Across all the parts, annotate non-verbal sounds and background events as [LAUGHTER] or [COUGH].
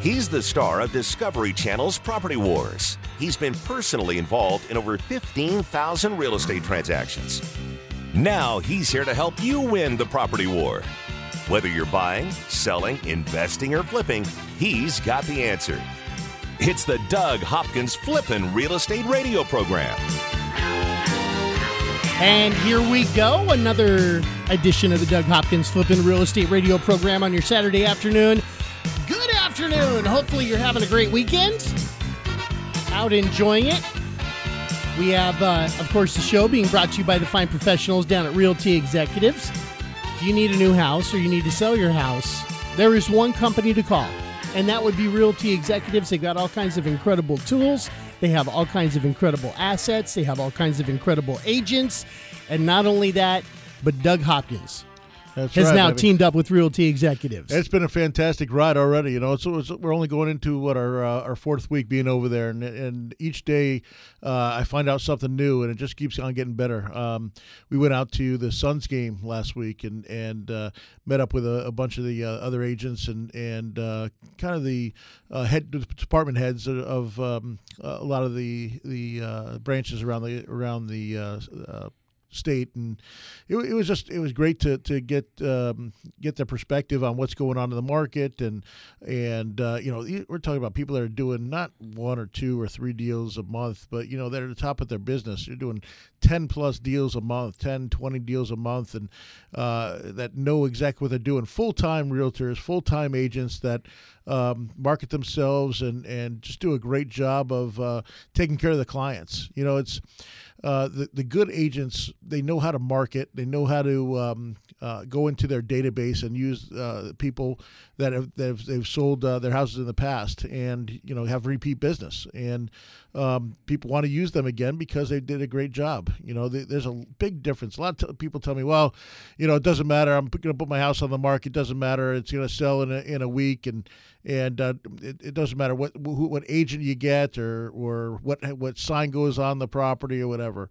He's the star of Discovery Channel's Property Wars. He's been personally involved in over 15,000 real estate transactions. Now he's here to help you win the property war. Whether you're buying, selling, investing, or flipping, he's got the answer. It's the Doug Hopkins Flippin' Real Estate Radio Program. And here we go, another edition of the Doug Hopkins Flippin' Real Estate Radio program on your Saturday afternoon. Afternoon. Hopefully, you're having a great weekend, out enjoying it. We have, uh, of course, the show being brought to you by the fine professionals down at Realty Executives. If you need a new house or you need to sell your house, there is one company to call, and that would be Realty Executives. They've got all kinds of incredible tools. They have all kinds of incredible assets. They have all kinds of incredible agents. And not only that, but Doug Hopkins That's has right, now baby. teamed up with Realty Executives. It's been a fantastic ride already. You know, it's, we're only going into what our uh, our fourth week being over there, and and each day uh, I find out something new, and it just keeps on getting better. Um, we went out to the Suns game last week, and and uh, met up with a, a bunch of the uh, other agents and and uh, kind of the uh, head department heads of um, a lot of the the uh, branches around the around the uh, uh, state, and it, it was just it was great to to get um, get their perspective on what's going on in the market, and and uh, you know we're talking about people that are doing not one or two or three deals a month, but you know they're at the top of their business. You're doing 10 plus deals a month, 10, 20 deals a month, and uh, that know exactly what they're doing. Full time realtors, full time agents that um, market themselves and, and just do a great job of uh, taking care of the clients. You know, it's uh, the, the good agents, they know how to market, they know how to um, uh, go into their database and use uh, people that have they've, they've sold uh, their houses in the past and you know have repeat business. And um, people want to use them again because they did a great job. You know th- there's a big difference. A lot of people tell me well you know it doesn't matter. I'm going to put my house on the market. It doesn't matter. It's going to sell in a, in a week. And and uh, it, it doesn't matter what who, what agent you get or or what what sign goes on the property or whatever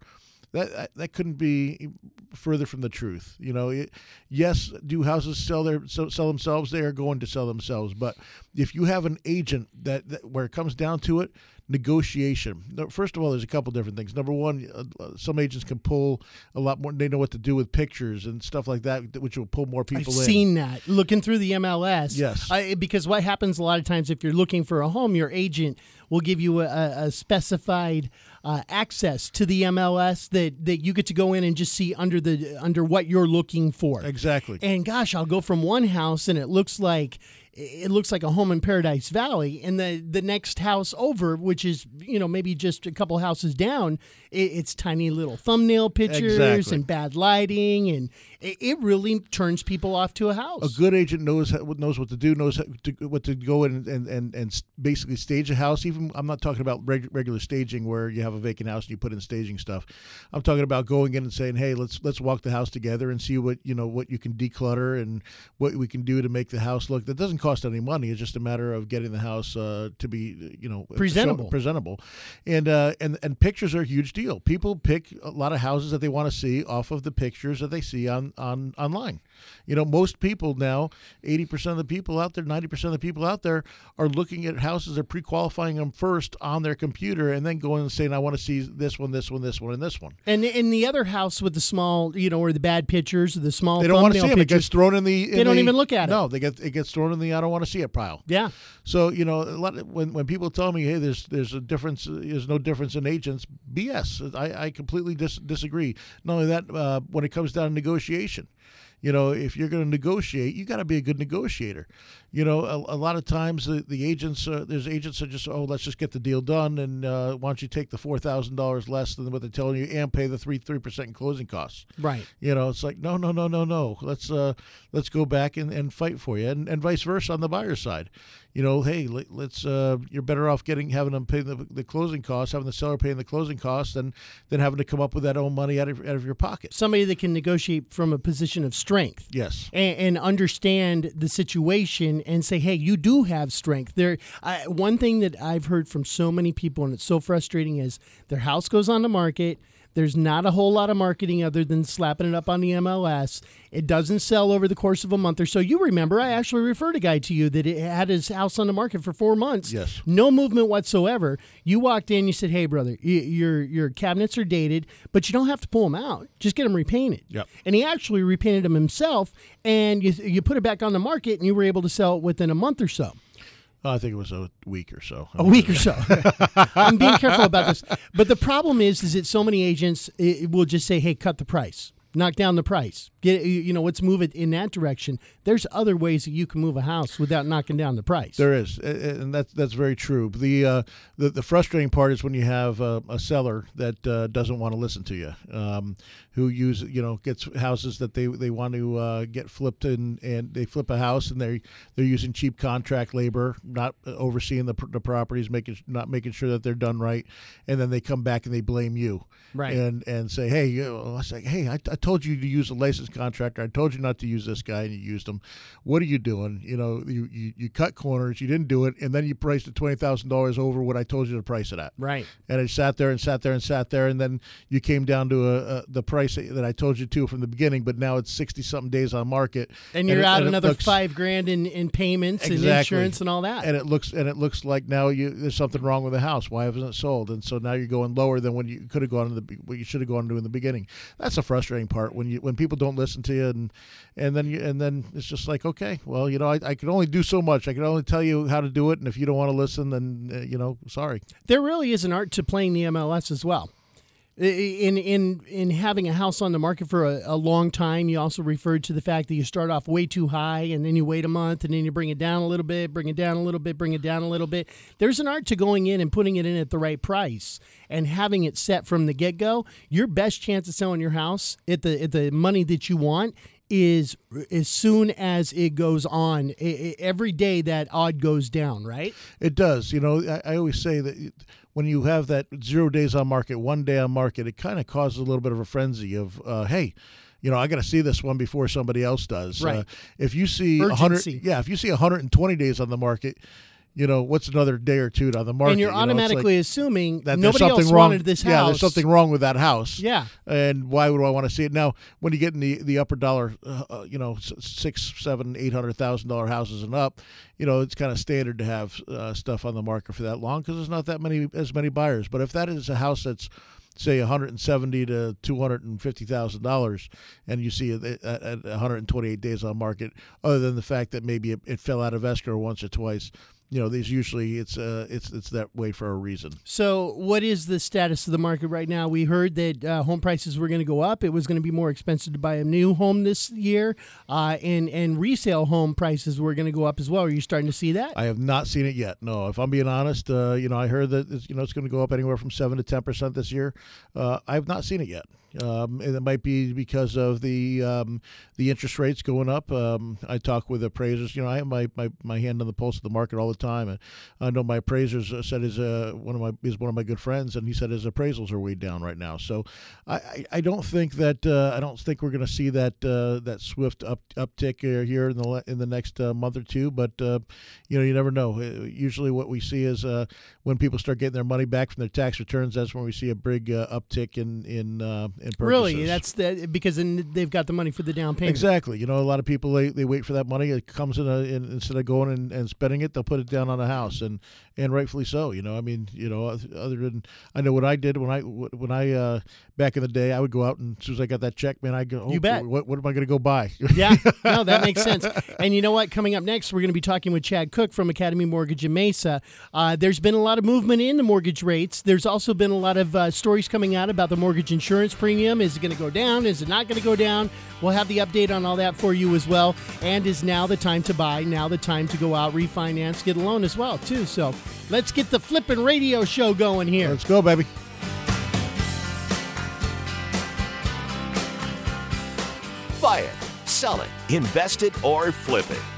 that, that couldn't be further from the truth. You know, it, yes, do houses sell their sell, sell themselves? They are going to sell themselves. But if you have an agent that, that where it comes down to it, negotiation. First of all, there's a couple different things. Number one, uh, some agents can pull a lot more. They know what to do with pictures and stuff like that, which will pull more people. I've in. seen that looking through the MLS. Yes. I, because what happens a lot of times if you're looking for a home, your agent will give you a a specified uh, access to the MLS that, that you get to go in and just see under the under what you're looking for. Exactly. And gosh, I'll go from one house and it looks like it looks like a home in Paradise Valley, and the the next house over, which is you know maybe just a couple houses down, it, it's tiny little thumbnail pictures Exactly. and bad lighting, and it, it really turns people off to a house. a good agent knows knows what to do, knows to, what to go in and, and, and basically stage a house. Even I'm not talking about reg, regular staging where you have a vacant house and you put in staging stuff. I'm talking about going in and saying, hey, let's let's walk the house together and see what you know what you can declutter and what we can do to make the house look. That doesn't cost any money. It's just a matter of getting the house uh, to be you know Presentable. presentable, and uh, and and pictures are a huge deal. People pick a lot of houses that they want to see off of the pictures that they see on on online. You know, most people now, eighty percent of the people out there, ninety percent of the people out there are looking at houses. They're pre-qualifying them first on their computer, and then going and saying, "I want to see this one, this one, this one, and this one." And in the other house with the small, you know, or the bad pictures, or the small They don't want to see them. It gets thrown in the. in They don't the- even look at it. No, they get it gets thrown in the "I don't want to see it" pile. yeah, So you know, a lot of, when when people tell me, "Hey, there's there's a difference, there's no difference in agents," BS. I, I completely dis- disagree. Not only that, uh, when it comes down to negotiation, you know, if you're going to negotiate, you got to be a good negotiator. You know, a, a lot of times the, the agents, uh, there's agents that just, oh, let's just get the deal done, and uh, why don't you take the four thousand dollars less than what they're telling you, and pay the three three percent in closing costs. right. You know, it's like no, no, no, no, no. Let's uh, let's go back and, and fight for you, and, and vice versa on the buyer's side. You know, hey, let, let's. Uh, you're better off getting having them pay the, the closing costs, having the seller paying the closing costs, than than having to come up with that own money out of out of your pocket. Somebody that can negotiate from a position of strength. Yes. and, and understand the situation and say, "Hey, you do have strength." There, I, one thing that I've heard from so many people, and it's so frustrating, is their house goes on the market. There's not a whole lot of marketing other than slapping it up on the MLS. It doesn't sell over the course of a month or so. You remember, I actually referred a guy to you that it had his house on the market for four months. Yes. No movement whatsoever. You walked in, you said, "Hey, brother, y- your your cabinets are dated, but you don't have to pull them out. Just get them repainted." Yep. And he actually repainted them himself, and you you put it back on the market, and you were able to sell it within a month or so. Oh, I think it was a week or so. A week or [LAUGHS] so. I'm being careful about this, but the problem is, is that so many agents eh, will just say, "Hey, cut the price, knock down the price, get you know, let's move it in that direction." There's other ways that you can move a house without knocking down the price. There is, and that's that's very true. The uh, the, the frustrating part is when you have a, a seller that uh, doesn't want to listen to you, um, who use you know gets houses that they, they want to uh, get flipped and and they flip a house and they they're using cheap contract labor, not overseeing the, the properties, making not making sure that they're done right, and then they come back and they blame you, Right. And and say, hey, you know, I say, hey, I, I told you to use a licensed contractor. I told you not to use this guy, and you used him. What are you doing? You know, you, you, you cut corners. You didn't do it, and then you priced it twenty thousand dollars over what I told you to price it at. right. And it sat there and sat there and sat there, and then you came down to a, a the price that I told you to from the beginning. But now it's sixty something days on market, And you're it- out it another looks- five grand in, in payments and insurance and all that. and it looks and it looks like now you there's something wrong with the house. Why hasn't it sold? And so now you're going lower than when you could have gone in the what you should have gone to in the beginning. That's the frustrating part when you when people don't listen to you and and then you and then it's just like okay, well you know I, I can only do so much. I can only tell you how to do it, and if you don't want to listen, then uh, you know sorry. there really is an art to playing the MLS as well. In in in having a house on the market for a, a long time, you also referred to the fact that you start off way too high and then you wait a month and then you bring it down a little bit, bring it down a little bit, bring it down a little bit. There's an art to going in and putting it in at the right price and having it set from the get go. Your best chance of selling your house at the at the money that you want is as soon as it goes on. Every day that odd goes down, right? It does. You know, I, I always say that when you have that zero days on market, one day on market, it kind of causes a little bit of a frenzy of, uh, hey, you know, I got to see this one before somebody else does. Right. Uh, if you see a hundred, yeah, if you see 120 days on the market, you know, what's another day or two on the market? and you're you know, automatically like assuming that there's nobody something else wrong. wanted this house. Yeah, there's something wrong with that house. Yeah. And why would I want to see it now? When you get in the, the upper dollar, uh, uh, you know, six, seven, eight hundred thousand dollar houses and up, you know, it's kind of standard to have uh, stuff on the market for that long because there's not that many as many buyers. But if that is a house that's say 170 to 250 thousand dollars, and you see it at, at 128 days on market, other than the fact that maybe it, it fell out of escrow once or twice, you know, these usually it's uh, it's it's that way for a reason. So, what is the status of the market right now? We heard that uh, home prices were going to go up. It was going to be more expensive to buy a new home this year, uh, and and resale home prices were going to go up as well. Are you starting to see that? I have not seen it yet. No, if I'm being honest, uh, you know, I heard that it's, you know it's going to go up anywhere from seven to ten percent this year. Uh, I have not seen it yet, um, and it might be because of the um, the interest rates going up. Um, I talk with appraisers. You know, I have my, my, my hand on the pulse of the market all the time, and I know my appraisers uh, said is uh, one of my is one of my good friends, and he said his appraisals are way down right now. So I, I, don't think that uh, I don't think we're going to see that uh, that swift up uptick uh, here in the in the next uh, month or two, but you know you never know. Usually, what we see is when people start getting their money back from their tax returns, that's when we see a big uptick in in purchases. Really, that's the, because then they've got the money for the down payment. Exactly. You know, a lot of people they, they wait for that money. It comes in, a, in instead of going and, and spending it, they'll put it down on a house, and and rightfully so. You know, I mean, you know, other than I know what I did when I when I uh, back in the day, I would go out and as soon as I got that check, man, I go, oh, You bet. What, what am I going to go buy? yeah, [LAUGHS] no, that makes sense. And you know what? Coming up next, we're going to be talking with Chad Cook from Academy Mortgage in Mesa. Uh, there's been a lot of movement in the mortgage rates. There's also been a lot of uh, stories coming out about the mortgage insurance premium. Is it going to go down? Is it not going to go down? We'll have the update on all that for you as well. And is now the time to buy? Now the time to go out, refinance, get a loan as well too. So let's get the flipping radio show going here. Let's go, baby. Buy it, sell it, invest it, or flip it.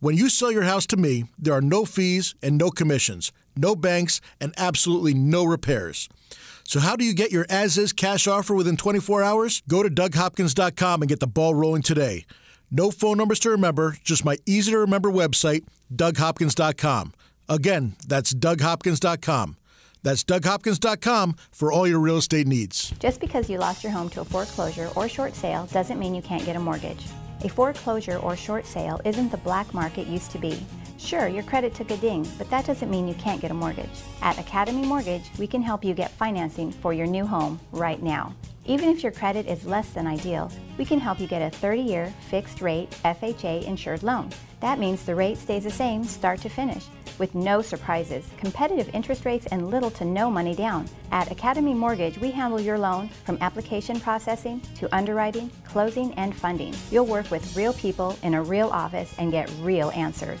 When you sell your house to me, there are no fees and no commissions, no banks, and absolutely no repairs. So, how do you get your as is cash offer within 24 hours? Go to DougHopkins.com and get the ball rolling today. No phone numbers to remember, just my easy to remember website, DougHopkins.com. Again, that's DougHopkins.com. That's DougHopkins.com for all your real estate needs. Just because you lost your home to a foreclosure or short sale doesn't mean you can't get a mortgage. A foreclosure or short sale isn't the black market used to be. Sure, your credit took a ding, but that doesn't mean you can't get a mortgage. At Academy Mortgage, we can help you get financing for your new home right now. Even if your credit is less than ideal, we can help you get a 30 year fixed rate FHA insured loan. That means the rate stays the same start to finish with no surprises, competitive interest rates, and little to no money down. At Academy Mortgage, we handle your loan from application processing to underwriting, closing, and funding. You'll work with real people in a real office and get real answers.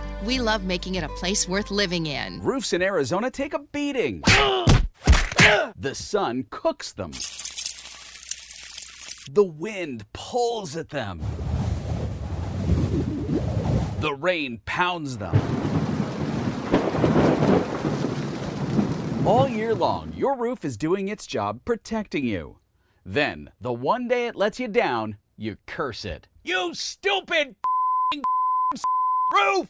we love making it a place worth living in. Roofs in Arizona take a beating. the sun cooks them. The wind pulls at them. The rain pounds them. All year long, your roof is doing its job protecting you. Then, the one day it lets you down, you curse it. You stupid [LAUGHS] roof!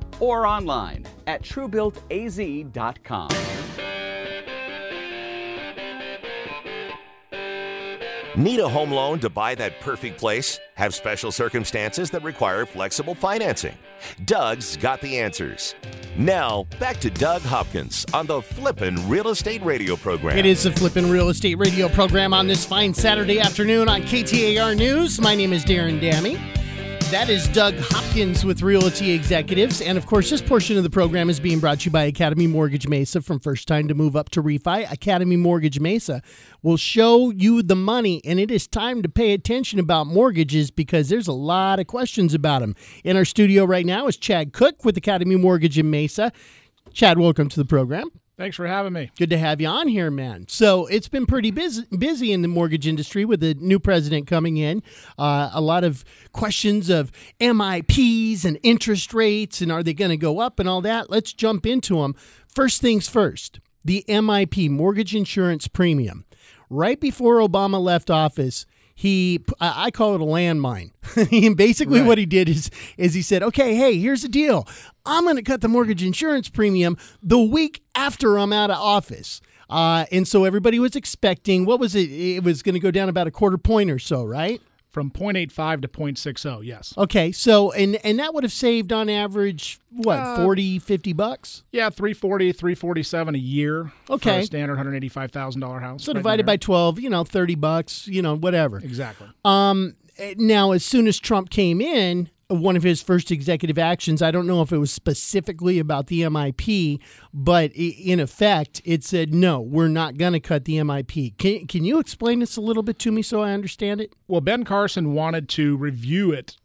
or online at truebuiltaz.com. Need a home loan to buy that perfect place? Have special circumstances that require flexible financing? Doug's got the answers. Now, back to Doug Hopkins on the Flippin' Real Estate Radio program. It is the Flippin' Real Estate Radio program on this fine Saturday afternoon on KTAR News. My name is Darren Dammy. That is Doug Hopkins with Realty Executives. And of course, this portion of the program is being brought to you by Academy Mortgage Mesa from first time to move up to refi. Academy Mortgage Mesa will show you the money, and it is time to pay attention about mortgages because there's a lot of questions about them. In our studio right now is Chad Cook with Academy Mortgage in Mesa. Chad, welcome to the program. Thanks for having me. Good to have you on here, man. So it's been pretty busy, busy in the mortgage industry with the new president coming in. Uh, a lot of questions of MIPs and interest rates, and are they going to go up and all that. Let's jump into them. First things first. the MIP, mortgage insurance premium. Right before Obama left office, he I call it a landmine. [LAUGHS] and basically what he did is is he said, "Okay, hey, here's the deal. I'm going to cut the mortgage insurance premium the week after I'm out of office." Uh, and so everybody was expecting what was it? It was going to go down about a quarter point or so, right? From 0.85 to 0.60, yes. Okay, so and and that would have saved on average what Uh, 40, 50 bucks. Yeah, 340, 347 a year. For Okay. a standard $185,000 house. So right divided by twelve, you know, thirty bucks, you know, whatever. Exactly. Um, now, as soon as Trump came in, one of his first executive actions, I don't know if it was specifically about the MIP, but in effect, it said, no, we're not going to cut the MIP. Can, can you explain this a little bit to me so I understand it? Well, Ben Carson wanted to review it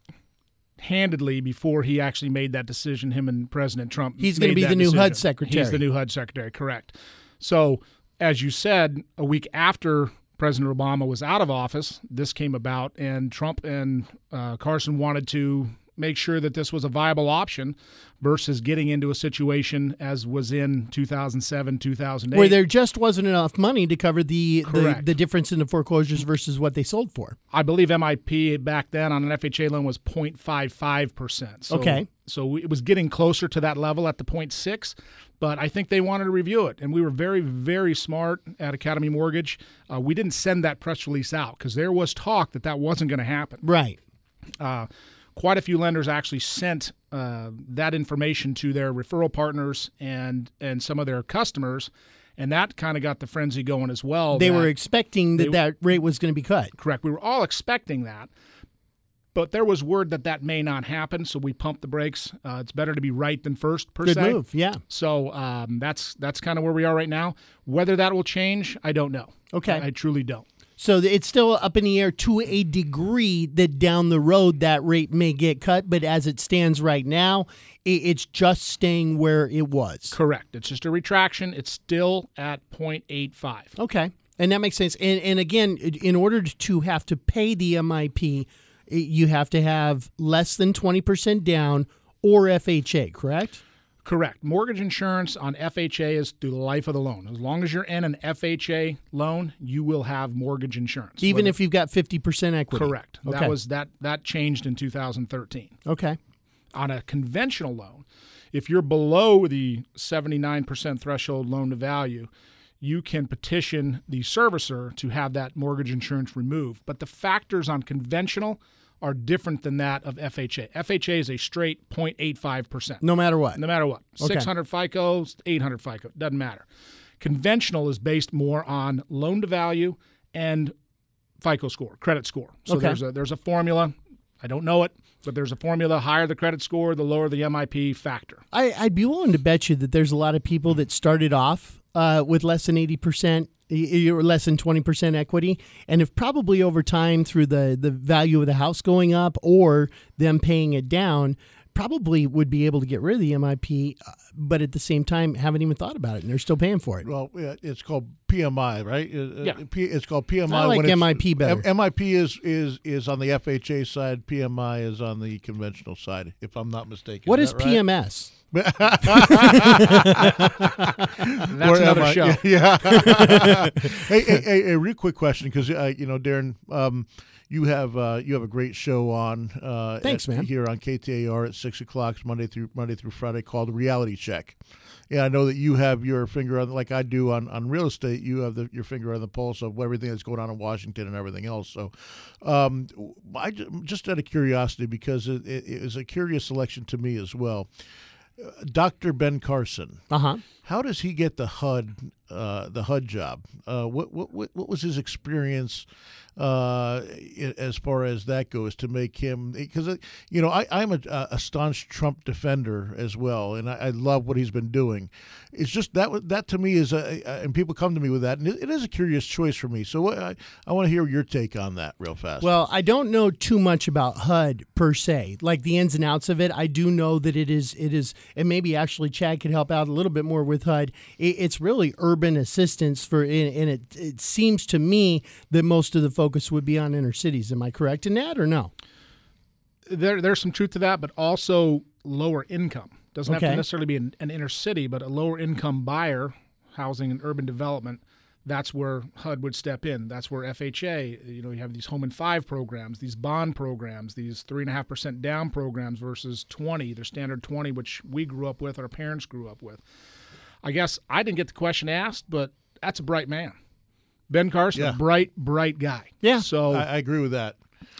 handedly before he actually made that decision. Him and President Trump. He's gonna be that the new decision. HUD secretary. He's the new HUD secretary, correct. So, as you said, a week after President Obama was out of office, this came about, and Trump and uh, Carson wanted to make sure that this was a viable option versus getting into a situation as was in 2007, 2008. Where there just wasn't enough money to cover the, the, the difference in the foreclosures versus what they sold for. I believe MIP back then on an FHA loan was 0.55%. So, Okay. So it was getting closer to that level at the 0.6, but I think they wanted to review it. And we were very, very smart at Academy Mortgage. Uh, we didn't send that press release out because there was talk that that wasn't going to happen. Right. Uh, quite a few lenders actually sent uh, that information to their referral partners and, and some of their customers. And that kind of got the frenzy going as well. They were expecting that they- that rate was going to be cut. Correct. We were all expecting that, but there was word that that may not happen, so we pumped the brakes. Uh, it's better to be right than first, per Good se. move, yeah. So um, that's that's kind of where we are right now. Whether that will change, I don't know. Okay. I, I truly don't. So it's still up in the air to a degree that down the road that rate may get cut, but as it stands right now, it's just staying where it was. Correct. It's just a retraction. It's still at 0.85. Okay, and that makes sense. And and again, in order to have to pay the MIP, you have to have less than twenty percent down or FHA, correct? Correct. Mortgage insurance on FHA is through the life of the loan. As long as you're in an FHA loan, you will have mortgage insurance. Even Whether- if you've got fifty percent equity. correct. Okay. That was that that changed in 2013. okay. on a conventional loan, if you're below the 79% threshold loan to value, you can petition the servicer to have that mortgage insurance removed. But the factors on conventional are different than that of FHA. FHA is a straight 0.85%. No matter what. No matter what. Okay. 600 FICO, 800 FICO, doesn't matter. Conventional is based more on loan to value and FICO score, credit score. So Okay. there's a there's a formula. I don't know it, but there's a formula. Higher the credit score, the lower the MIP factor. I, I'd be willing to bet you that there's a lot of people that started off uh, with less than 80% y- or less than 20% equity and if probably over time through the, the value of the house going up or them paying it down probably would be able to get rid of the MIP uh, but at the same time haven't even thought about it and they're still paying for it. Well, it's called PMI, right? Uh, uh, Yeah. It's called PMI. I like when it's- MIP better. M- MIP is is is on the FHA side. PMI is on the conventional side, if I'm not mistaken. What is PMS? right? PMS? That's Or another I- show. [LAUGHS] Yeah. [LAUGHS] hey, hey, hey, a real quick question, because uh, you know, Darren, um, you have uh, you have a great show on. Uh, Thanks, at- man. Here on KTAR at six o'clock Monday through Monday through Friday, called Reality Check. Yeah, I know that you have your finger on, like I do on, on real estate. You have the, your finger on the pulse of everything that's going on in Washington and everything else. So, um, I ju- just out of curiosity, because it, it, it was a curious selection to me as well. Uh, Dr. Ben Carson. Uh-huh. How does he get the HUD uh, the HUD job? Uh, what, what what was his experience uh, as far as that goes to make him? Because you know I, I'm a, a staunch Trump defender as well, and I, I love what he's been doing. It's just that that to me is a, and people come to me with that, and it, it is a curious choice for me. So what, I, I want to hear your take on that real fast. Well, I don't know too much about HUD per se, like the ins and outs of it. I do know that it is, it is, and maybe actually Chad could help out a little bit more with HUD. It, it's really urban assistance for, and and it, it seems to me that most of the focus would be on inner cities. Am I correct in that, or no? There, there's some truth to that, but also lower income. Doesn't have to necessarily be an, an inner city, but a lower income buyer housing and urban development, that's where HUD would step in. That's where FHA, you know, you have these home and five programs, these bond programs, these three and a half percent down programs versus 20, their standard 20, which we grew up with, our parents grew up with. I guess I didn't get the question asked, but that's a bright man. Ben Carson, Yeah. a bright, bright guy. Yeah. So I, I agree with that.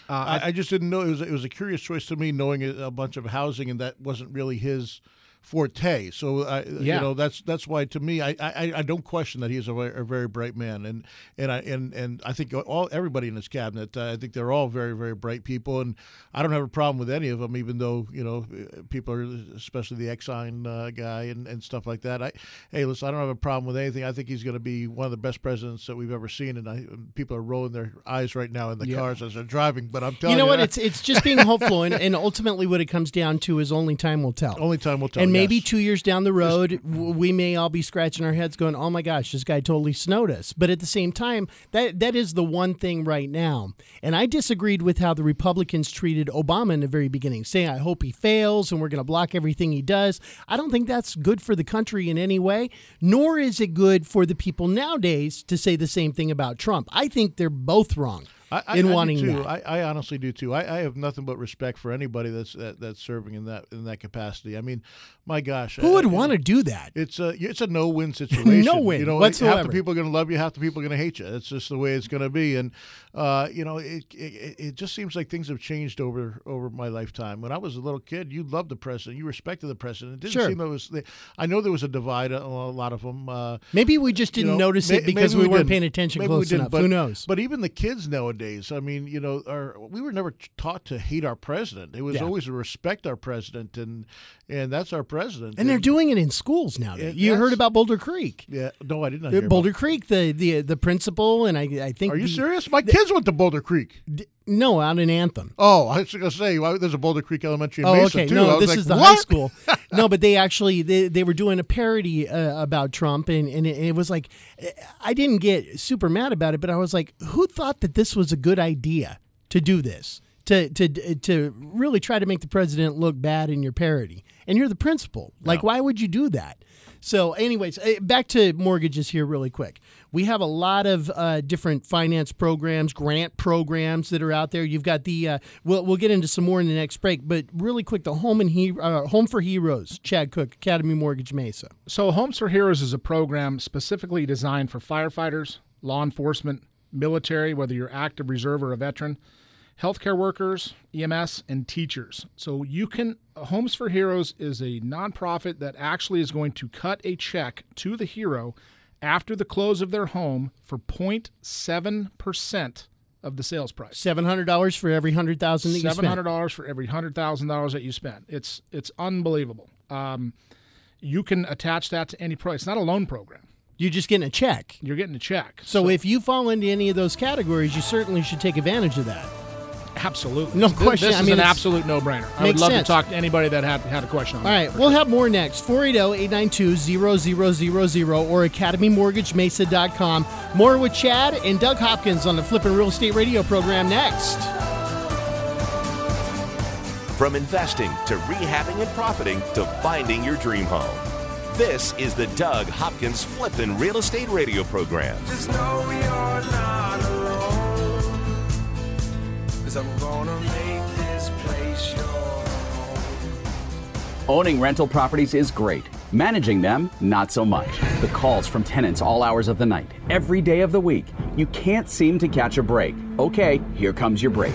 uh, I, I just didn't know it was it was a curious choice to me, knowing a, a bunch of housing and that wasn't really his forte. So I, Yeah. you know, that's that's why to me, I, I, I don't question that he's a, very- a very bright man, and and I and and I think all everybody in his cabinet, uh, I think they're all very very bright people, and I don't have a problem with any of them, even though you know people are, especially the Exxon uh, guy and, and stuff like that. I hey, listen, I don't have a problem with anything. I think he's going to be one of the best presidents that we've ever seen, and I, people are rolling their eyes right now in the Yeah. cars as they're driving. But I'm telling You you, know what? I- It's it's just being hopeful, and, and ultimately, what it comes down to is only time will tell. only time will tell. and maybe two years down the road, we may all be scratching our heads, going, "Oh my gosh, this guy totally snowed us." But at the same time, that that is the one thing right now. And I disagreed with how the Republicans treated Obama in the very beginning, saying, "I hope he fails, and we're going to block everything he does." I don't think that's good for the country in any way. Nor is it good for the people nowadays to say the same thing about Trump. I think they're both wrong I, I, in I wanting too. that. I, I honestly do too. I, I have nothing but respect for anybody that's that, that's serving in that in that capacity. I mean, my gosh, Who would want to do that? It's a it's a [LAUGHS] no win situation. No win You know, whatsoever. half the people are going to love you, half the people are going to hate you. It's just the way it's going to be. And uh, you know, it, it it just seems like things have changed over over my lifetime. When I was a little kid, you loved the president, you respected the president. It didn't Sure. seem there was. I know there was a divide. A, a lot of them. Uh, Maybe we just didn't know, notice it because maybe we, weren't didn't. paying attention Maybe we close didn't, enough. But, Who knows? But even the kids nowadays, I mean, you know, are we were never taught to hate our president. It was Yeah. always to respect our president, and and that's our president. and they're doing it in schools now. It- you heard about Boulder Creek. Yeah, no, I did not. Uh, Boulder Creek, the the the principal, and I I think Are you the- serious? My kids went to Boulder Creek. No, out in Anthem. Oh, I was going to say well, there's a Boulder Creek Elementary in Oh, Mesa okay. too. No, this like, is the what? high school. [LAUGHS] no, but they actually they, they were doing a parody uh, about Trump, and and it, it was like I didn't get super mad about it, but I was like, who thought that this was a good idea to do this? To, to to really try to make the president look bad in your parody, and you're the principal. Like, why would you do that? So, anyways, eh, back to mortgages here, really quick. We have a lot of uh, different finance programs, grant programs that are out there. You've got the uh, we'll we'll get into some more in the next break, but really quick, the Home and he uh, Home for Heroes, Chad Cook, Academy Mortgage Mesa. So, Homes for Heroes is a program specifically designed for firefighters, law enforcement, military, whether you're active reserve or a veteran, healthcare workers, EMS, and teachers. So, you can, Homes for Heroes is a nonprofit that actually is going to cut a check to the hero after the close of their home for 0.7% of the sales price. Seven hundred dollars for every hundred thousand that you Seven hundred spend. dollars for every hundred thousand dollars that you spend. It's it's unbelievable. Um, you can attach that to any price. It's not a loan program. You're just getting a check. You're getting a check. So, if you fall into any of those categories, you certainly should take advantage of that. Absolutely, No question. This I is mean, an absolute no-brainer. I would love sense. to talk to anybody that had had a question on All that. right, we'll have more next. 480-892-0000 or academymortgagemesa.com. More with Chad and Doug Hopkins on the Flippin' Real Estate Radio program next. From investing to rehabbing and profiting to finding your dream home. This is the Doug Hopkins Flippin' Real Estate Radio program. Cause I'm gonna make this place your home. Owning rental properties is great. Managing them, not so much. The calls from tenants all hours of the night, every day of the week. You can't seem to catch a break. Okay, here comes your break.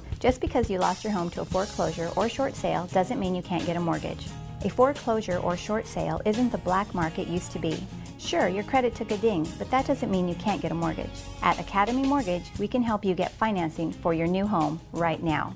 Just because you lost your home to a foreclosure or short sale doesn't mean you can't get a mortgage. A foreclosure or short sale isn't the black market used to be. Sure, your credit took a ding, but that doesn't mean you can't get a mortgage. At Academy Mortgage, we can help you get financing for your new home right now.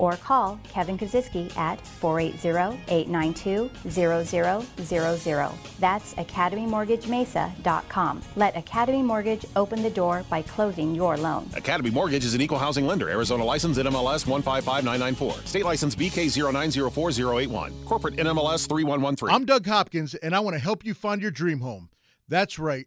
or call Kevin Kaziski at 480-892-0000. That's academymortgagemesa.com. Let Academy Mortgage open the door by closing your loan. Academy Mortgage is an equal housing lender. Arizona license NMLS 155994. State license BK0904081. Corporate NMLS 3113. I'm Doug Hopkins, and I want to help you find your dream home. That's right.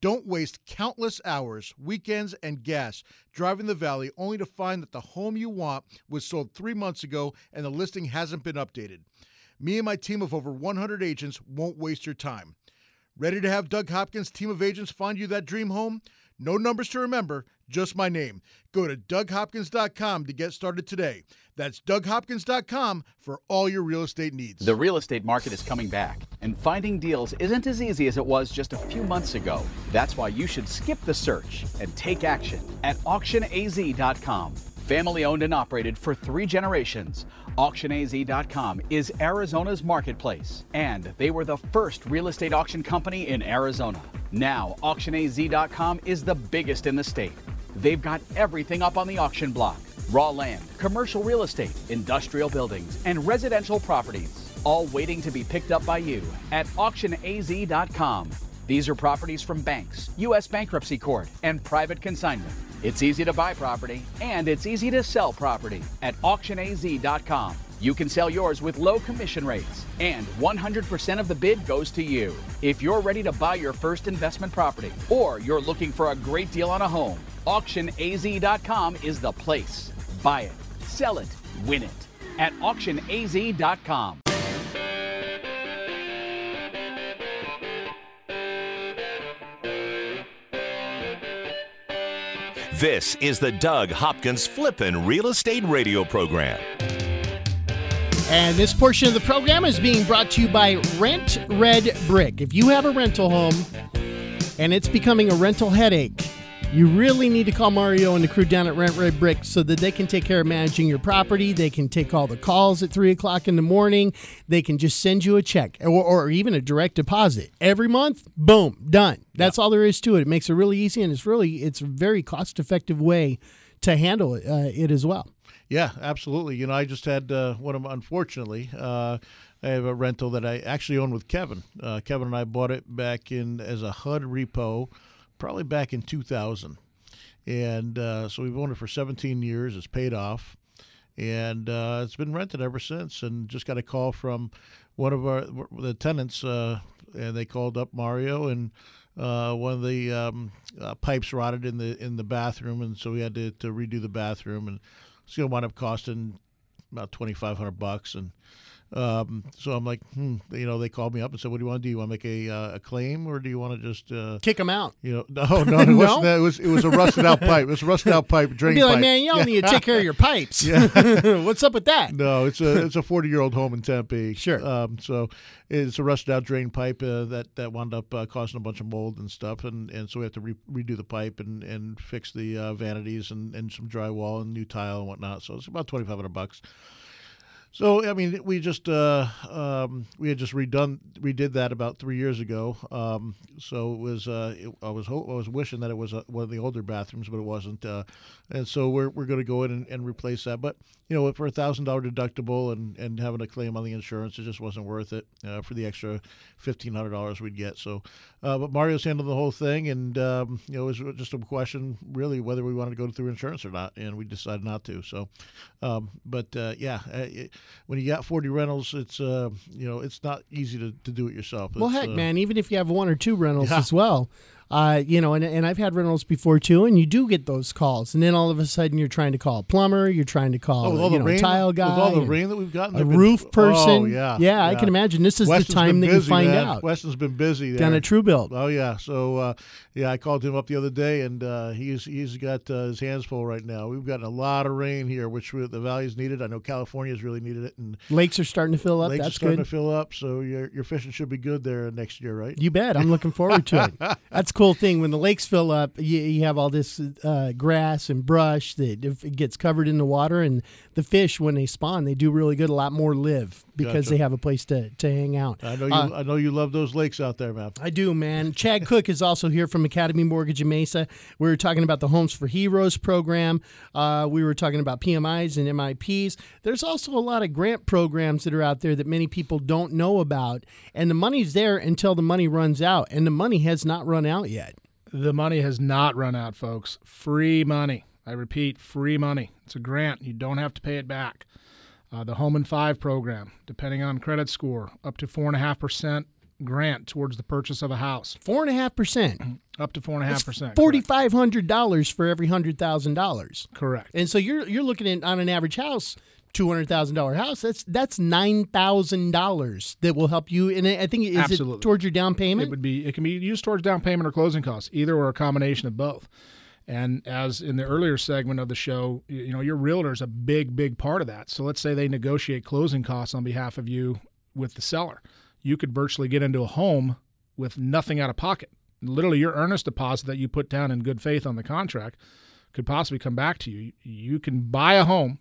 Don't waste countless hours, weekends, and gas driving the valley only to find that the home you want was sold three months ago and the listing hasn't been updated. Me and my team of over 100 agents won't waste your time. Ready to have Doug Hopkins' team of agents find you that dream home? No numbers to remember, just my name. Go to DougHopkins.com to get started today. That's DougHopkins.com for all your real estate needs. The real estate market is coming back, and finding deals isn't as easy as it was just a few months ago. That's why you should skip the search and take action at AuctionAZ.com. Family owned and operated for three generations, AuctionAZ.com is Arizona's marketplace, and they were the first real estate auction company in Arizona. Now, AuctionAZ.com is the biggest in the state. They've got everything up on the auction block raw land, commercial real estate, industrial buildings, and residential properties, all waiting to be picked up by you at AuctionAZ.com. These are properties from banks, U.S. bankruptcy court, and private consignment. It's easy to buy property and it's easy to sell property at auctionaz.com. You can sell yours with low commission rates and 100% of the bid goes to you. If you're ready to buy your first investment property or you're looking for a great deal on a home, auctionaz.com is the place. Buy it, sell it, win it at auctionaz.com. This is the Doug Hopkins Flippin' Real Estate Radio Program. And this portion of the program is being brought to you by Rent Red Brick. If you have a rental home and it's becoming a rental headache, you really need to call Mario and the crew down at Rent Red Brick so that they can take care of managing your property. They can take all the calls at 3 o'clock in the morning. They can just send you a check or, or even a direct deposit every month. Boom, done. That's all there is to it. It makes it really easy and it's really it's a very cost effective way to handle it, uh, it as well. Yeah, absolutely. You know, I just had uh, one of unfortunately. Uh, I have a rental that I actually own with Kevin. Uh, Kevin and I bought it back in as a HUD repo, probably back in 2000, and uh, so we've owned it for 17 years. It's paid off, and uh, it's been rented ever since. And just got a call from one of our the tenants, uh, and they called up Mario and. Uh, one of the um, uh, pipes rotted in the in the bathroom, and so we had to, to redo the bathroom, and it's going to wind up costing about twenty five hundred bucks, and um, so I'm like, hmm, you know, they called me up and said, "What do you want to do? You want to make a, uh, a claim, or do you want to just uh, Kick them out. you know?" [LAUGHS] No, no, it, [LAUGHS] No? wasn't that. it was it was a rusted out pipe. It was a rusted out pipe, drain Be like, pipe. man, y'all need to take care of your [LAUGHS] pipes. What's up with that? No, it's a it's a forty year old home in Tempe. Sure. Um, so it's a rusted out drain pipe uh, that that wound up uh, causing a bunch of mold and stuff, and, and so we have to re- redo the pipe and, and fix the uh, vanities and, and some drywall and new tile and whatnot. So it's about twenty five hundred bucks. So I mean, we just uh, um, we had just redone redid that about three years ago. Um, so it was uh, it, I was ho- I was wishing that it was uh, one of the older bathrooms, but it wasn't. Uh, and so we're, we're going to go in and, and replace that. But you know, for a thousand dollar deductible and, and having a claim on the insurance, it just wasn't worth it uh, for the extra fifteen hundred dollars we'd get. So, uh, but Mario's handled the whole thing, and um, you know, it was just a question really whether we wanted to go through insurance or not, and we decided not to. So, um, but yeah. It, when you got 40 rentals, it's uh, you know it's not easy to, to do it yourself. Well, heck, uh, man, even if you have one or two rentals Yeah. as well, uh, you know, and, and I've had rentals before too, and you do get those calls, and then all of a sudden you're trying to call a plumber, you're trying to call Oh, a, you know, rain, tile guy, with all the rain that we've gotten, a they've been- roof person. Oh yeah, yeah, I can imagine this is Weston's the time that busy, you find man. out. Weston's been busy Down there. at Truebuilt. Oh yeah, so uh, yeah, I called him up the other day, and uh, he's he's got uh, his hands full right now. We've gotten a lot of rain here, which we- the valley's needed. I know California's really needed it, and Lakes are starting to fill up. lakes are That's starting good. to fill up. So your your fishing should be good there next year, right? You bet. I'm looking forward to it. [LAUGHS] That's cool thing. When the lakes fill up, you, you have all this uh, grass and brush that if it gets covered in the water, and the fish, when they spawn, they do really good. A lot more live because Gotcha. they have a place to, to hang out. I know you. Uh, I know you love those lakes out there, man. I do, man. Chad Cook is also here from Academy Mortgage in Mesa. We were talking about the Homes for Heroes program. Uh, we were talking about PMIs and MIPs. There's also a lot of grant programs that are out there that many people don't know about. And the money's there until the money runs out. And the money has not run out yet. The money has not run out, folks. Free money. I repeat, free money. It's a grant. You don't have to pay it back. Uh, the Home in Five program, depending on credit score, up to 4.5% grant towards the purchase of a house. 4.5%. [CLEARS THROAT] Up to 4.5%. $4,500 for every $100,000. Correct. And so you're you're looking at on an average house, two hundred thousand dollar house. That's that's nine thousand dollars that will help you. And I think is Absolutely. it towards your down payment. It would be it can be used towards down payment or closing costs, either or a combination of both. And as in the earlier segment of the show, you know, your realtor is a big, big part of that. So let's say they negotiate closing costs on behalf of you with the seller. You could virtually get into a home with nothing out of pocket. Literally, your earnest deposit that you put down in good faith on the contract could possibly come back to you. You can buy a home.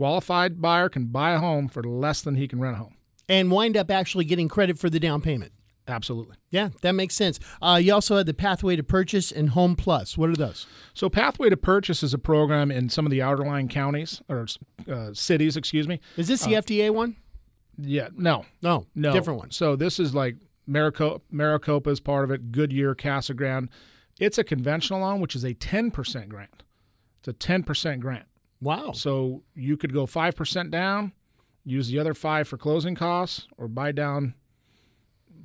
Qualified buyer can buy a home for less than he can rent a home. and wind up actually getting credit for the down payment. Absolutely. Yeah, that makes sense. Uh, you also had the Pathway to Purchase and Home Plus. What are those? So, Pathway to Purchase is a program in some of the outerline counties or uh, cities, excuse me. Is this the FDA one? Yeah, no, No, no, different one. So this is like Maricopa, Maricopa is part of it. Goodyear, Casa Grande. It's a conventional loan, which is a ten percent grant. It's a ten percent grant. Wow. So you could go five percent down, use the other five for closing costs, or buy down,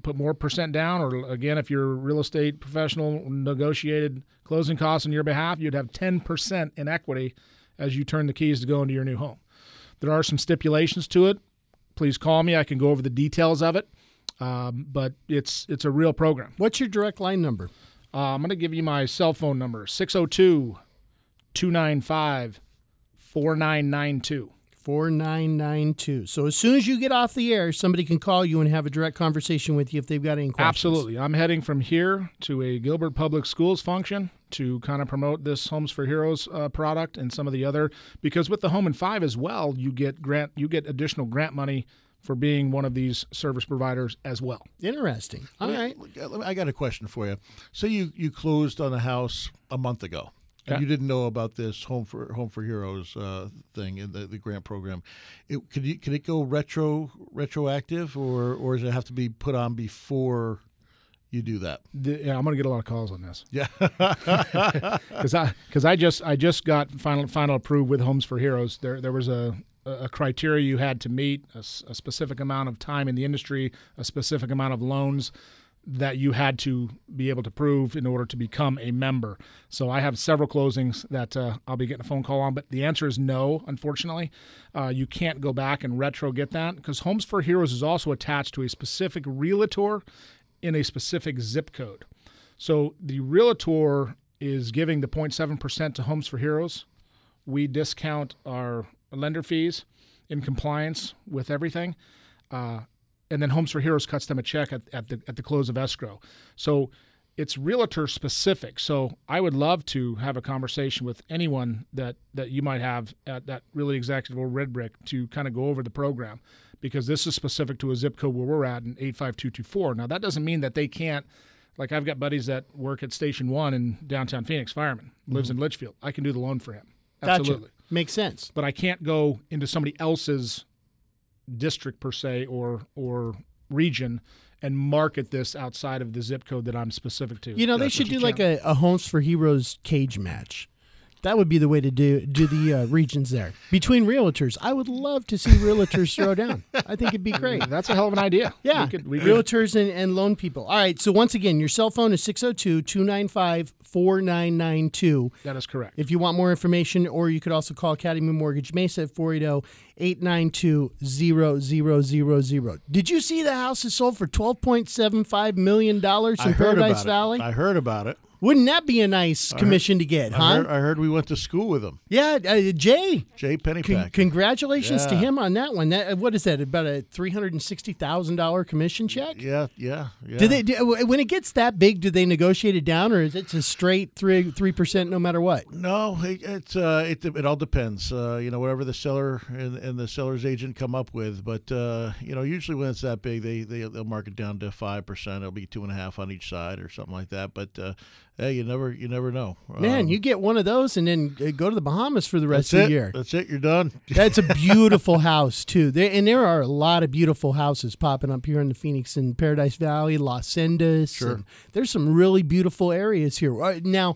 put more percent down, or again, if you're a real estate professional, negotiated closing costs on your behalf, you'd have ten percent in equity as you turn the keys to go into your new home. There are some stipulations to it. Please call me. I can go over the details of it. Um, but it's it's a real program. What's your direct line number? Uh, I'm going to give you my cell phone number 602 295 4992. 4992. So as soon as you get off the air, somebody can call you and have a direct conversation with you if they've got any questions. Absolutely. I'm heading from here to a Gilbert Public Schools function to kind of promote this Homes for Heroes uh, product and some of the other because with the Home in 5 as well, you get grant you get additional grant money for being one of these service providers as well. Interesting. All right. I got a question for you. Say you you closed on a house a month ago. And you didn't know about this home for home for heroes uh, thing in the, the grant program. It, could you, could it go retro retroactive or or does it have to be put on before you do that? The, yeah, I'm going to get a lot of calls on this. Yeah. [LAUGHS] because I because I just I just got final final approved with Homes for Heroes. There there was a a criteria you had to meet, a specific amount of time in the industry, a specific amount of loans that you had to be able to prove in order to become a member. So I have several closings that uh, I'll be getting a phone call on, but the answer is no. Unfortunately, uh, you can't go back and retro get that because Homes for Heroes is also attached to a specific realtor in a specific zip code. So the realtor is giving the 0.7% to Homes for Heroes. We discount our lender fees in compliance with everything. Uh, and then Homes for Heroes cuts them a check at, at, the, at the close of escrow. So it's realtor specific. So I would love to have a conversation with anyone that that you might have at that Realty Executive or Red Brick to kind of go over the program because this is specific to a zip code where we're at in 85224. Now that doesn't mean that they can't like I've got buddies that work at Station 1 in downtown Phoenix, fireman, lives mm-hmm. in Litchfield. I can do the loan for him. Gotcha. Absolutely. Makes sense. But I can't go into somebody else's district per se or or region and market this outside of the zip code that I'm specific to. You know, they should do like a, a Homes for Heroes cage match. That would be the way to do do the uh, [LAUGHS] regions there between realtors. I would love to see realtors throw down. I think it'd be great. [LAUGHS] That's a hell of an idea. Yeah, We could- we realtors and, and loan people. All right, so once again, your cell phone is 602 295 4992. That is correct. If you want more information, or you could also call Academy Mortgage Mesa at 480 892 0000. Did you see the house is sold for $12.75 million in I heard Paradise about Valley? it. I heard about it. Wouldn't that be a nice commission to get, I huh? heard, I heard we went to school with him. yeah, uh, Jay. Jay Con- Pennypacker. congratulations to him on that one. That what is that? About a three hundred and sixty thousand dollar commission check? yeah, yeah, yeah. Do they do, when it gets that big? Do they negotiate it down, or is it a straight three three percent no matter what? No, it, it's uh, it, it all depends. Uh, you know, whatever the seller and, and the seller's agent come up with. But uh, you know, usually when it's that big, they they they'll mark it down to five percent. It'll be two and a half on each side or something like that. But uh, hey, you never you never know. Man, Um, you get one of those and then uh, go to the Bahamas for the rest of it. the year. That's it. You're done. [LAUGHS] That's a beautiful house too. There and there are a lot of beautiful houses popping up here in the Phoenix and Paradise Valley, Las Sendas. Sure. there's some really beautiful areas here. Uh, Now,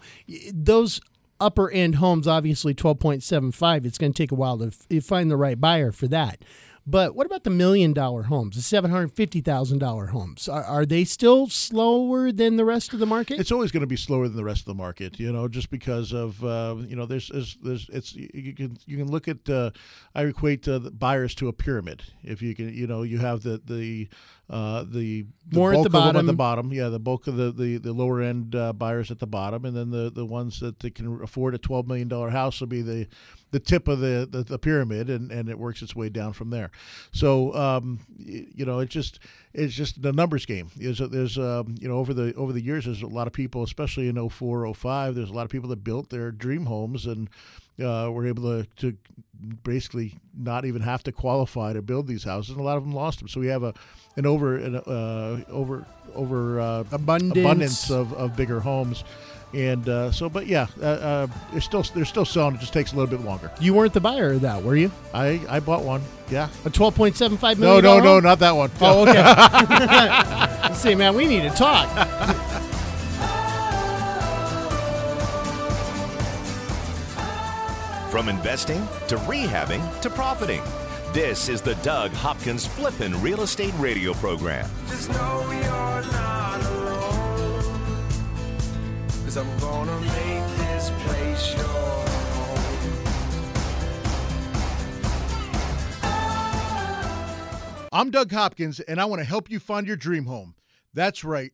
those upper end homes, obviously twelve point seven five. It's going to take a while to f- find the right buyer for that. But what about the million dollar homes, the seven hundred fifty thousand dollar homes? Are, are they still slower than the rest of the market? It's always going to be slower than the rest of the market, you know, just because of uh, you know there's, there's there's it's you can you can look at uh, I equate uh, buyers to a pyramid. If you can, you know, you have the the uh, the, the More at bulk the of them at bottom. the bottom, yeah, the bulk of the the, the lower end uh, buyers at the bottom, and then the the ones that they can afford a twelve million dollar house will be the the tip of the, the, the pyramid and, and it works its way down from there. So um, you know it just it's just the numbers game. There's there's um, you know over the over the years there's a lot of people, especially in 04, 05, there's a lot of people that built their dream homes and uh, were able to, to basically not even have to qualify to build these houses. And a lot of them lost them. So we have a an over an uh, over over uh, Abundance. abundance of, of bigger homes. And uh, so, but yeah, uh, uh, they're still they're still selling. It just takes a little bit longer. you weren't the buyer of that, were you? I, I bought one. Yeah. A twelve point seven five million. No, no, no, not that one. Oh, okay. [LAUGHS] [LAUGHS] Say, man, we need to talk. [LAUGHS] From investing to rehabbing to profiting. This is the Doug Hopkins Flippin' Real Estate Radio Program. Just know you're not alone. Cause I'm gonna make this place your home. I'm Doug Hopkins, and I want to help you find your dream home. That's right.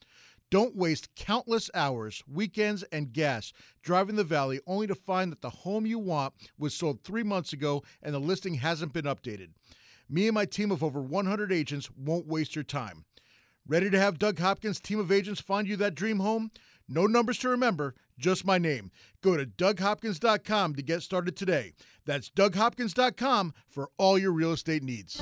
Don't waste countless hours, weekends, and gas driving the valley only to find that the home you want was sold three months ago and the listing hasn't been updated. Me and my team of over 100 agents won't waste your time. Ready to have Doug Hopkins' team of agents find you that dream home? No numbers to remember, just my name. Go to DougHopkins.com to get started today. That's DougHopkins.com for all your real estate needs.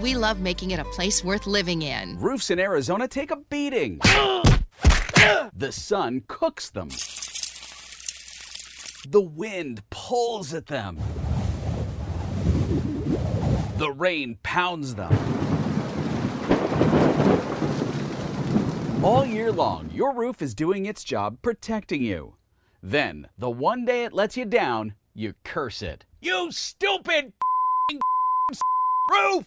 we love making it a place worth living in. Roofs in Arizona take a beating. the sun cooks them. The wind pulls at them. The rain pounds them. All year long, your roof is doing its job protecting you. Then, the one day it lets you down, you curse it. You stupid [LAUGHS] roof!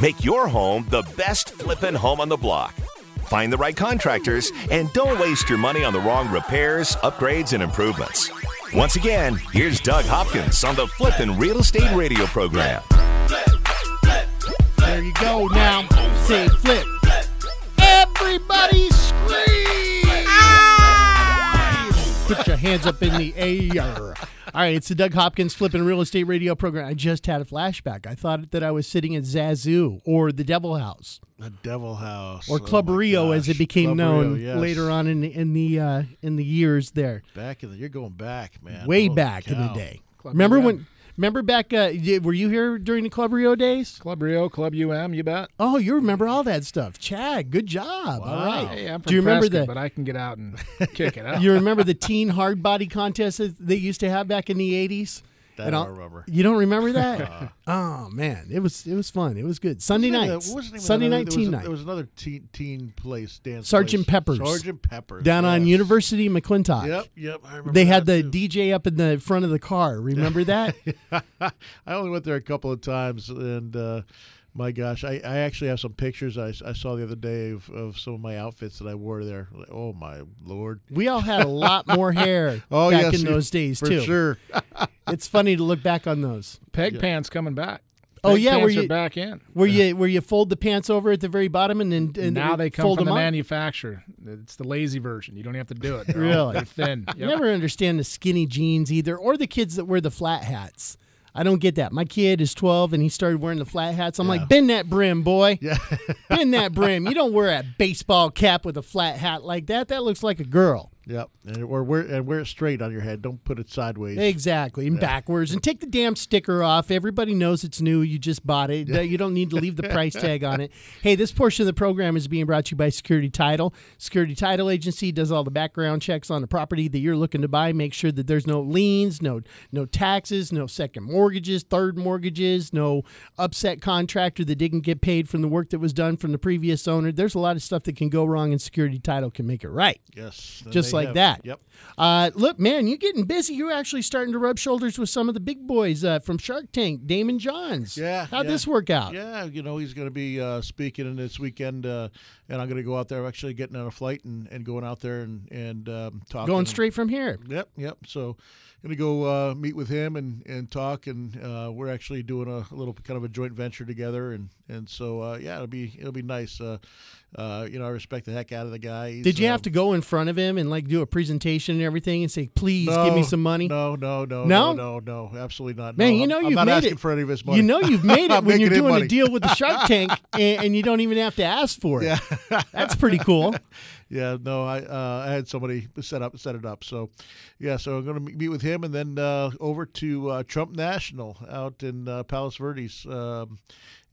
Make your home the best flippin' home on the block. Find the right contractors and don't waste your money on the wrong repairs, upgrades, and improvements. Once again, here's Doug Hopkins on the Flippin' Real Estate Radio program. There you go. Now say flip. Everybody scream! Ah! Put your hands up in the air. All right, it's the Doug Hopkins Flipping Real Estate Radio program. I just had a flashback. I thought that I was sitting at Zazu or the Devil House The Devil House. or Oh Club my Rio, as it became Club known Rio, yes. later on in the in the uh, in the years there, Back in the, you're going back, man. way Holy back in the day. Club remember when? Remember back? Uh, were you here during the Club Rio days? Club Rio, Club UM, you bet. Oh, you remember all that stuff. Chad, good job. All Wow. right. Hey, I'm from Do you remember Prescott, the but I can get out and [LAUGHS] kick it out. You remember the teen hard body contests that they used to have back in the eighties? That I remember. You don't remember that? [LAUGHS] oh man, it was it was fun. It was good. Sunday Wasn't it- nights, wasn't even Sunday night, teen was night, There was another teen, teen place, dance Sergeant place. Pepper's. Sergeant Pepper's. down on yes. University McClintock. Yep, yep. I remember They had the too. DJ up in the front of the car. Remember that? [LAUGHS] I only went there a couple of times, and uh, my gosh, I, I actually have some pictures I, I saw the other day of, of some of my outfits that I wore there. Oh my lord! we all had a lot more hair [LAUGHS] Oh back yes, in those days for too. sure. [LAUGHS] It's funny to look back on those. Peg pants coming back. Oh, yeah, where pants are you- back in. Where you where you fold the pants over at the very bottom and then and now they come fold from the up? manufacturer. It's the lazy version. You don't have to do it. They're all- Really? they're thin. I never understand the skinny jeans either, or the kids that wear the flat hats. I don't get that. My kid is 12 and he started wearing the flat hats. I'm like, bend that brim, boy. [LAUGHS] Yeah. Bend that brim. You don't wear a baseball cap with a flat hat like that. That looks like a girl. Yep, and or wear and wear it straight on your head. Don't put it sideways. Exactly. And backwards. And take the damn sticker off. Everybody knows it's new. You just bought it. You don't need to leave the price tag on it. [LAUGHS] Hey, this portion of the program is being brought to you by Security Title. Security Title Agency does all the background checks on the property that you're looking to buy. Make sure that there's no liens, no no taxes, no second mortgages, third mortgages, no upset contractor that didn't get paid from the work that was done from the previous owner. There's a lot of stuff that can go wrong and Security Title can make it right. Yes, Just like have. that. Yep. Uh, look, man, you're getting busy. You're actually starting to rub shoulders with some of the big boys uh, from Shark Tank, Daymond Johns. Yeah. How'd yeah. this work out? Yeah, you know, he's going to be uh, speaking in this weekend, uh, and I'm going to go out there. I'm actually getting on a flight and, and going out there and and um, talking. Going straight from here. Yep, yep. So, going to go uh, meet with him and, and talk, and uh, we're actually doing a, little kind of a joint venture together, and and so uh, yeah, it'll be it'll be nice. Uh, uh, you know, I respect the heck out of the guy. He's, Did you uh, have to go in front of him and like do a presentation and everything and say, "Please give me some money"? No, no, no, No? no, no, no, absolutely not. Man, no, you know I'm you've not made asking it. for any of his money. You know you've made [LAUGHS] it when you're doing a deal with the Shark Tank [LAUGHS] and, and you don't even have to ask for it. Yeah. That's pretty cool. [LAUGHS] Yeah, no, I uh, I had somebody set up set it up. So, yeah, so I'm going to meet with him and then uh, over to uh, Trump National out in uh, Palos Verdes, um,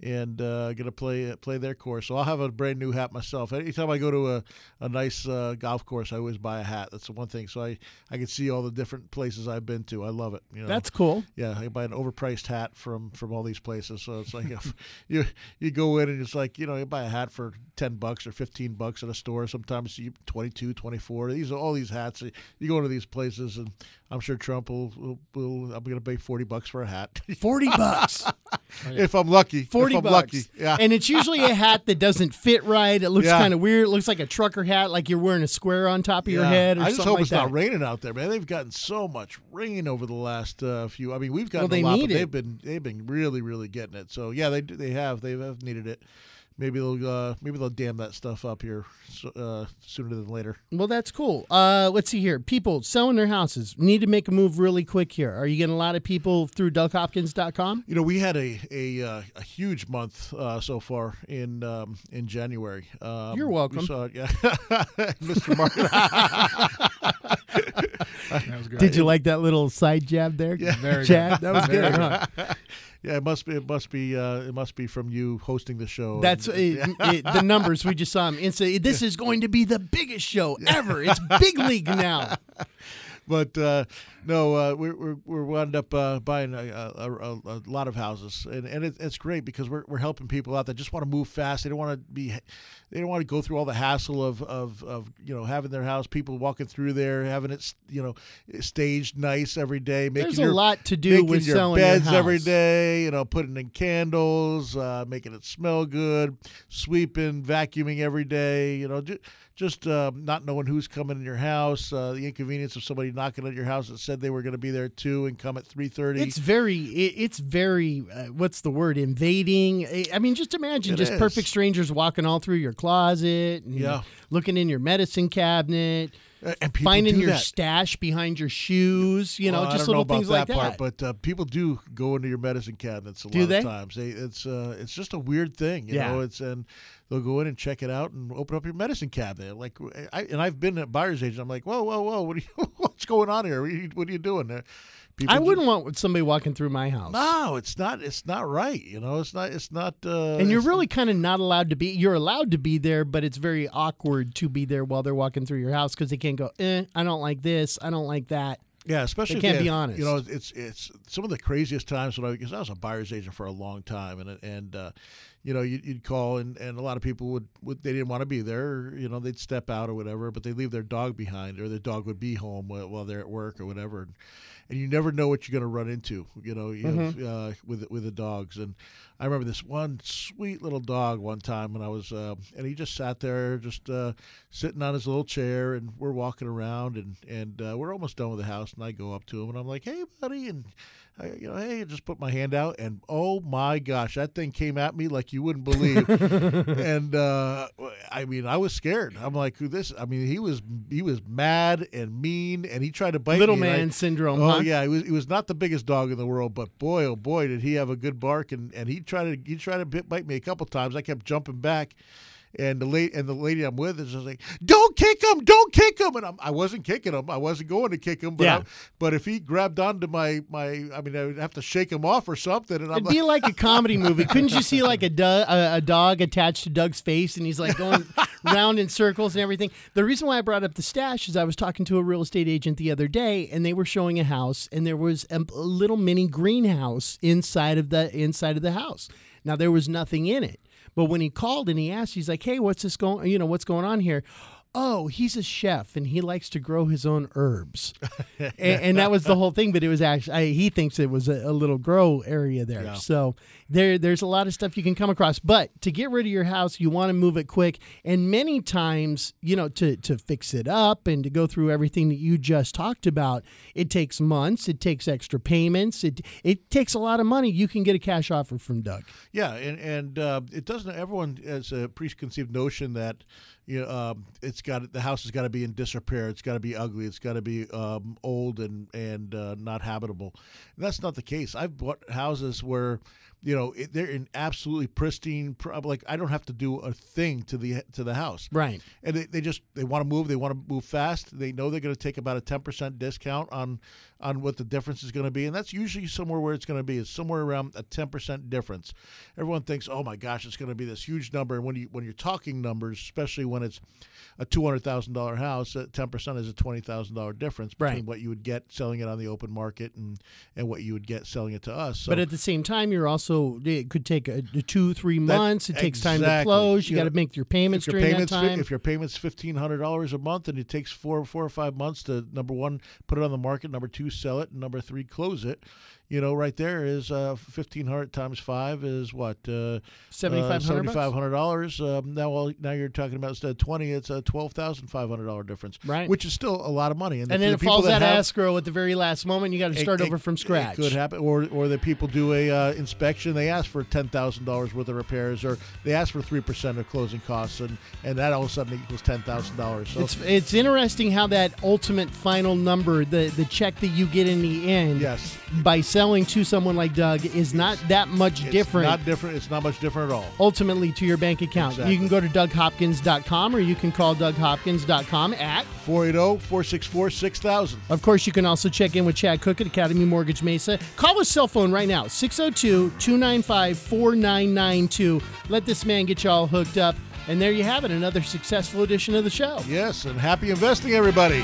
and uh, to play play their course. So I'll have a brand new hat myself. Anytime I go to a a nice uh, golf course, I always buy a hat. That's the one thing. So I I can see all the different places I've been to. I love it. You know? That's cool. Yeah, I buy an overpriced hat from from all these places. So it's like [LAUGHS] if you you go in and it's like you know you buy a hat for ten bucks or fifteen bucks at a store. Sometimes you 22, 24. These are all these hats. You go into these places and I'm sure Trump will, will, will I'm going to pay forty bucks for a hat. [LAUGHS] 40 bucks. [LAUGHS] if I'm lucky. 40 if I'm bucks. lucky. Yeah. And it's usually a hat that doesn't fit right. It looks Yeah. kind of weird. It looks like a trucker hat, like you're wearing a square on top of your head or I just hope like it's that. not raining out there, man. They've gotten so much rain over the last uh, few. I mean, we've gotten Well, a lot, but it. they've been they've been really really getting it. So yeah, they they have they have needed it. Maybe they'll uh, maybe they'll dam that stuff up here uh, sooner than later. Well, that's cool. Uh, let's see here. People selling their houses need to make a move really quick here. Are you getting a lot of people through DougHopkins.com? You know, we had a a, uh, a huge month uh, so far in um, in January. Um, You're welcome. We saw, yeah, [LAUGHS] Mr. Martin. [LAUGHS] That was good. Did you like that little side jab there? Yeah. Very Chad? good. That was Very good, huh? [LAUGHS] yeah, it must be it must be uh, it must be from you hosting the show. That's And- [LAUGHS] it, it- the numbers we just saw him. It's a, this is going to be the biggest show ever. It's big league now. [LAUGHS] [LAUGHS] but uh, no, uh, we're, we're we're wound up uh, buying a, a, a, a lot of houses, and and it, it's great because we're, we're helping people out that just want to move fast. They don't want to be, they don't want to go through all the hassle of, of, of you know having their house, people walking through there, having it you know staged nice every day. Making There's a your, lot to do with your selling beds every house. day. You know, putting in candles, uh, making it smell good, sweeping, vacuuming every day. You know, ju- just uh, not knowing who's coming in your house, uh, the inconvenience of somebody knocking at your house that said they were going to be there too and come at three thirty. It's very, it, it's very, uh, what's the word? Invading. I- mean, just imagine It just is. perfect strangers walking all through your closet, and Yeah. looking in your medicine cabinet, and finding your that. stash behind your shoes. You know, Well, I just don't know little about things like that part, that. but uh, people do go into your medicine cabinets a Do lot they? of times. They, it's uh, it's just a weird thing, you Yeah. know. It's and they'll go in and check it out and open up your medicine cabinet. Like, I and I've been at buyer's agent. I'm like, whoa, whoa, whoa, what are you, [LAUGHS] what's going on here? What are you, what are you doing there? People I wouldn't want somebody walking through my house. No, it's not. It's not right. You know, it's not. It's not. Uh, and you're really kind of not allowed to be. You're allowed to be there, but it's very awkward to be there while they're walking through your house because they can't go. Eh, I don't like this. I don't like that. Yeah, especially They can't be honest. You know, it's it's some of the craziest times when I because I was a buyer's agent for a long time, and and uh, you know you'd, call and, and a lot of people would, would they didn't want to be there, you know they'd step out or whatever, but they leave their dog behind, or their dog would be home while, while they're at work or whatever, and, and you never know what you're going to run into, you know, you Mm-hmm. know, uh, with with the dogs. And I remember this one sweet little dog one time when I was, uh, and he just sat there, just uh, sitting on his little chair, and we're walking around, and and uh, we're almost done with the house, and I go up to him, and I'm like, hey, buddy, and I, you know, hey, just put my hand out, and oh my gosh, that thing came at me like you wouldn't believe, [LAUGHS] and uh, I mean, I was scared. I'm like, who this? I mean, he was he was mad and mean, and he tried to bite Little me. I- man syndrome. Oh huh? yeah, he was he was not the biggest dog in the world, but boy oh boy did he have a good bark and, and he tried to he tried to bit, bite me a couple times. I kept jumping back, and the lady and the lady I'm with is just like, "Don't kick him, don't kick him," and I'm, I wasn't kicking him. I wasn't going to kick him, but Yeah. I, but if he grabbed onto my my, I mean, I would have to shake him off or something. And I'm It'd like, be like a comedy [LAUGHS] movie. Couldn't you see like a, do- a, a dog attached to Doug's face and he's like going [LAUGHS] round in circles and everything? The reason why I brought up the stash is I was talking to a real estate agent the other day and they were showing a house and there was a, a little mini greenhouse inside of the inside of the house. Now there was nothing in it. But when he called and he asked, he's like, "Hey, what's this going? You know, what's going on here?" Oh, he's a chef and he likes to grow his own herbs. [LAUGHS] and, and, that was the whole thing. But it was actually, I, he thinks it was a, a little grow area there. Yeah. So there, there's a lot of stuff you can come across. But to get rid of your house, you want to move it quick. And many times, you know, to, to fix it up and to go through everything that you just talked about, it takes months, it takes extra payments, it, it takes a lot of money. You can get a cash offer from Doug. Yeah. And, and uh, it doesn't, everyone has a preconceived notion that, you know, um, it's got the house has got to be in disrepair. It's got to be ugly. It's got to be um, old and and uh, not habitable. And that's not the case. I've bought houses where you know they're in absolutely pristine like i don't have to do a thing to the to the house right and they, they just they want to move they want to move fast they know they're going to take about a 10% discount on on what the difference is going to be and that's usually somewhere where it's going to be is somewhere around a 10% difference everyone thinks oh my gosh it's going to be this huge number and when you when you're talking numbers especially when it's a $200000 house uh, 10% is a $20000 difference between right. what you would get selling it on the open market and and what you would get selling it to us so, but at the same time you're also it could take a two three months. That, it takes exactly. time to close. You, you got to make your payments your during payments, that time. If your payments fifteen hundred dollars a month, and it takes four four or five months to number one put it on the market, number two sell it, and number three close it you know, right there is uh, fifteen hundred times five is what uh, seventy five hundred dollars. Um, now, well, now you're talking about instead of twenty, it's a twelve thousand five hundred dollar difference, right? Which is still a lot of money. And, and the, then the it falls out have, escrow at the very last moment. You got to start it, over from scratch. It could happen, or or the people do a uh, inspection. They ask for ten thousand dollars worth of repairs, or they ask for three percent of closing costs, and and that all of a sudden equals ten thousand dollars. So it's it's interesting how that ultimate final number, the the check that you get in the end, yes, by selling to someone like Doug is not that much it's different. Not different. It's not much different at all. Ultimately, to your bank account, exactly. you can go to DougHopkins.com or you can call DougHopkins.com at 480-464-6000. Of course, you can also check in with Chad Cook at Academy Mortgage Mesa. Call his cell phone right now 602-295-4992. Let this man get you all hooked up. And there you have it, another successful edition of the show. Yes, and happy investing, everybody.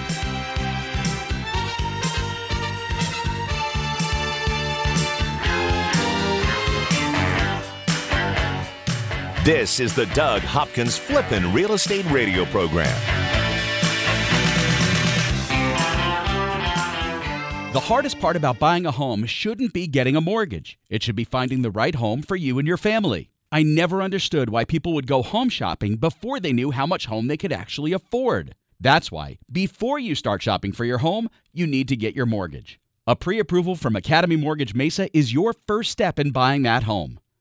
This is the Doug Hopkins Flippin' Real Estate Radio Program. The hardest part about buying a home shouldn't be getting a mortgage. It should be finding the right home for you and your family. I never understood why people would go home shopping before they knew how much home they could actually afford. That's why, before you start shopping for your home, you need to get your mortgage. A pre approval from Academy Mortgage Mesa is your first step in buying that home.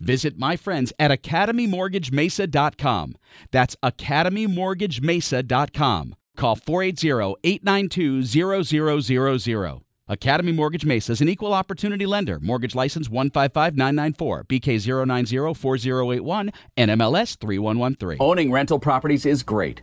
Visit my friends at academymortgagemesa.com. That's academymortgagemesa.com. Call 480-892-0000. Academy Mortgage Mesa is an equal opportunity lender. Mortgage license 155994, BK0904081, NMLS 3113. Owning rental properties is great.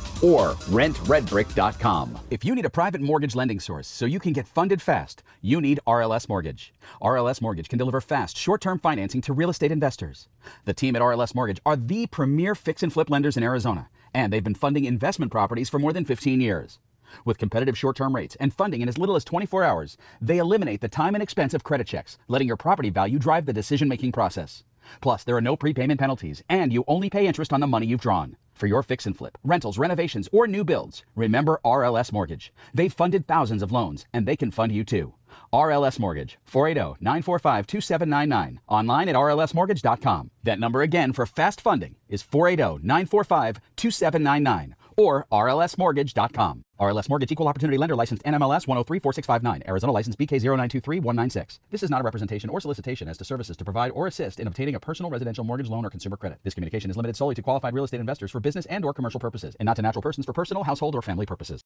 or rentredbrick.com. If you need a private mortgage lending source so you can get funded fast, you need RLS Mortgage. RLS Mortgage can deliver fast, short term financing to real estate investors. The team at RLS Mortgage are the premier fix and flip lenders in Arizona, and they've been funding investment properties for more than 15 years. With competitive short term rates and funding in as little as 24 hours, they eliminate the time and expense of credit checks, letting your property value drive the decision making process. Plus, there are no prepayment penalties, and you only pay interest on the money you've drawn. For your fix and flip, rentals, renovations, or new builds, remember RLS Mortgage. They've funded thousands of loans, and they can fund you too. RLS Mortgage, 480 945 2799. Online at rlsmortgage.com. That number again for fast funding is 480 945 2799 or rlsmortgage.com. RLS Mortgage Equal Opportunity Lender Licensed NMLS 1034659. Arizona License BK0923196. This is not a representation or solicitation as to services to provide or assist in obtaining a personal residential mortgage loan or consumer credit. This communication is limited solely to qualified real estate investors for business and or commercial purposes and not to natural persons for personal, household, or family purposes.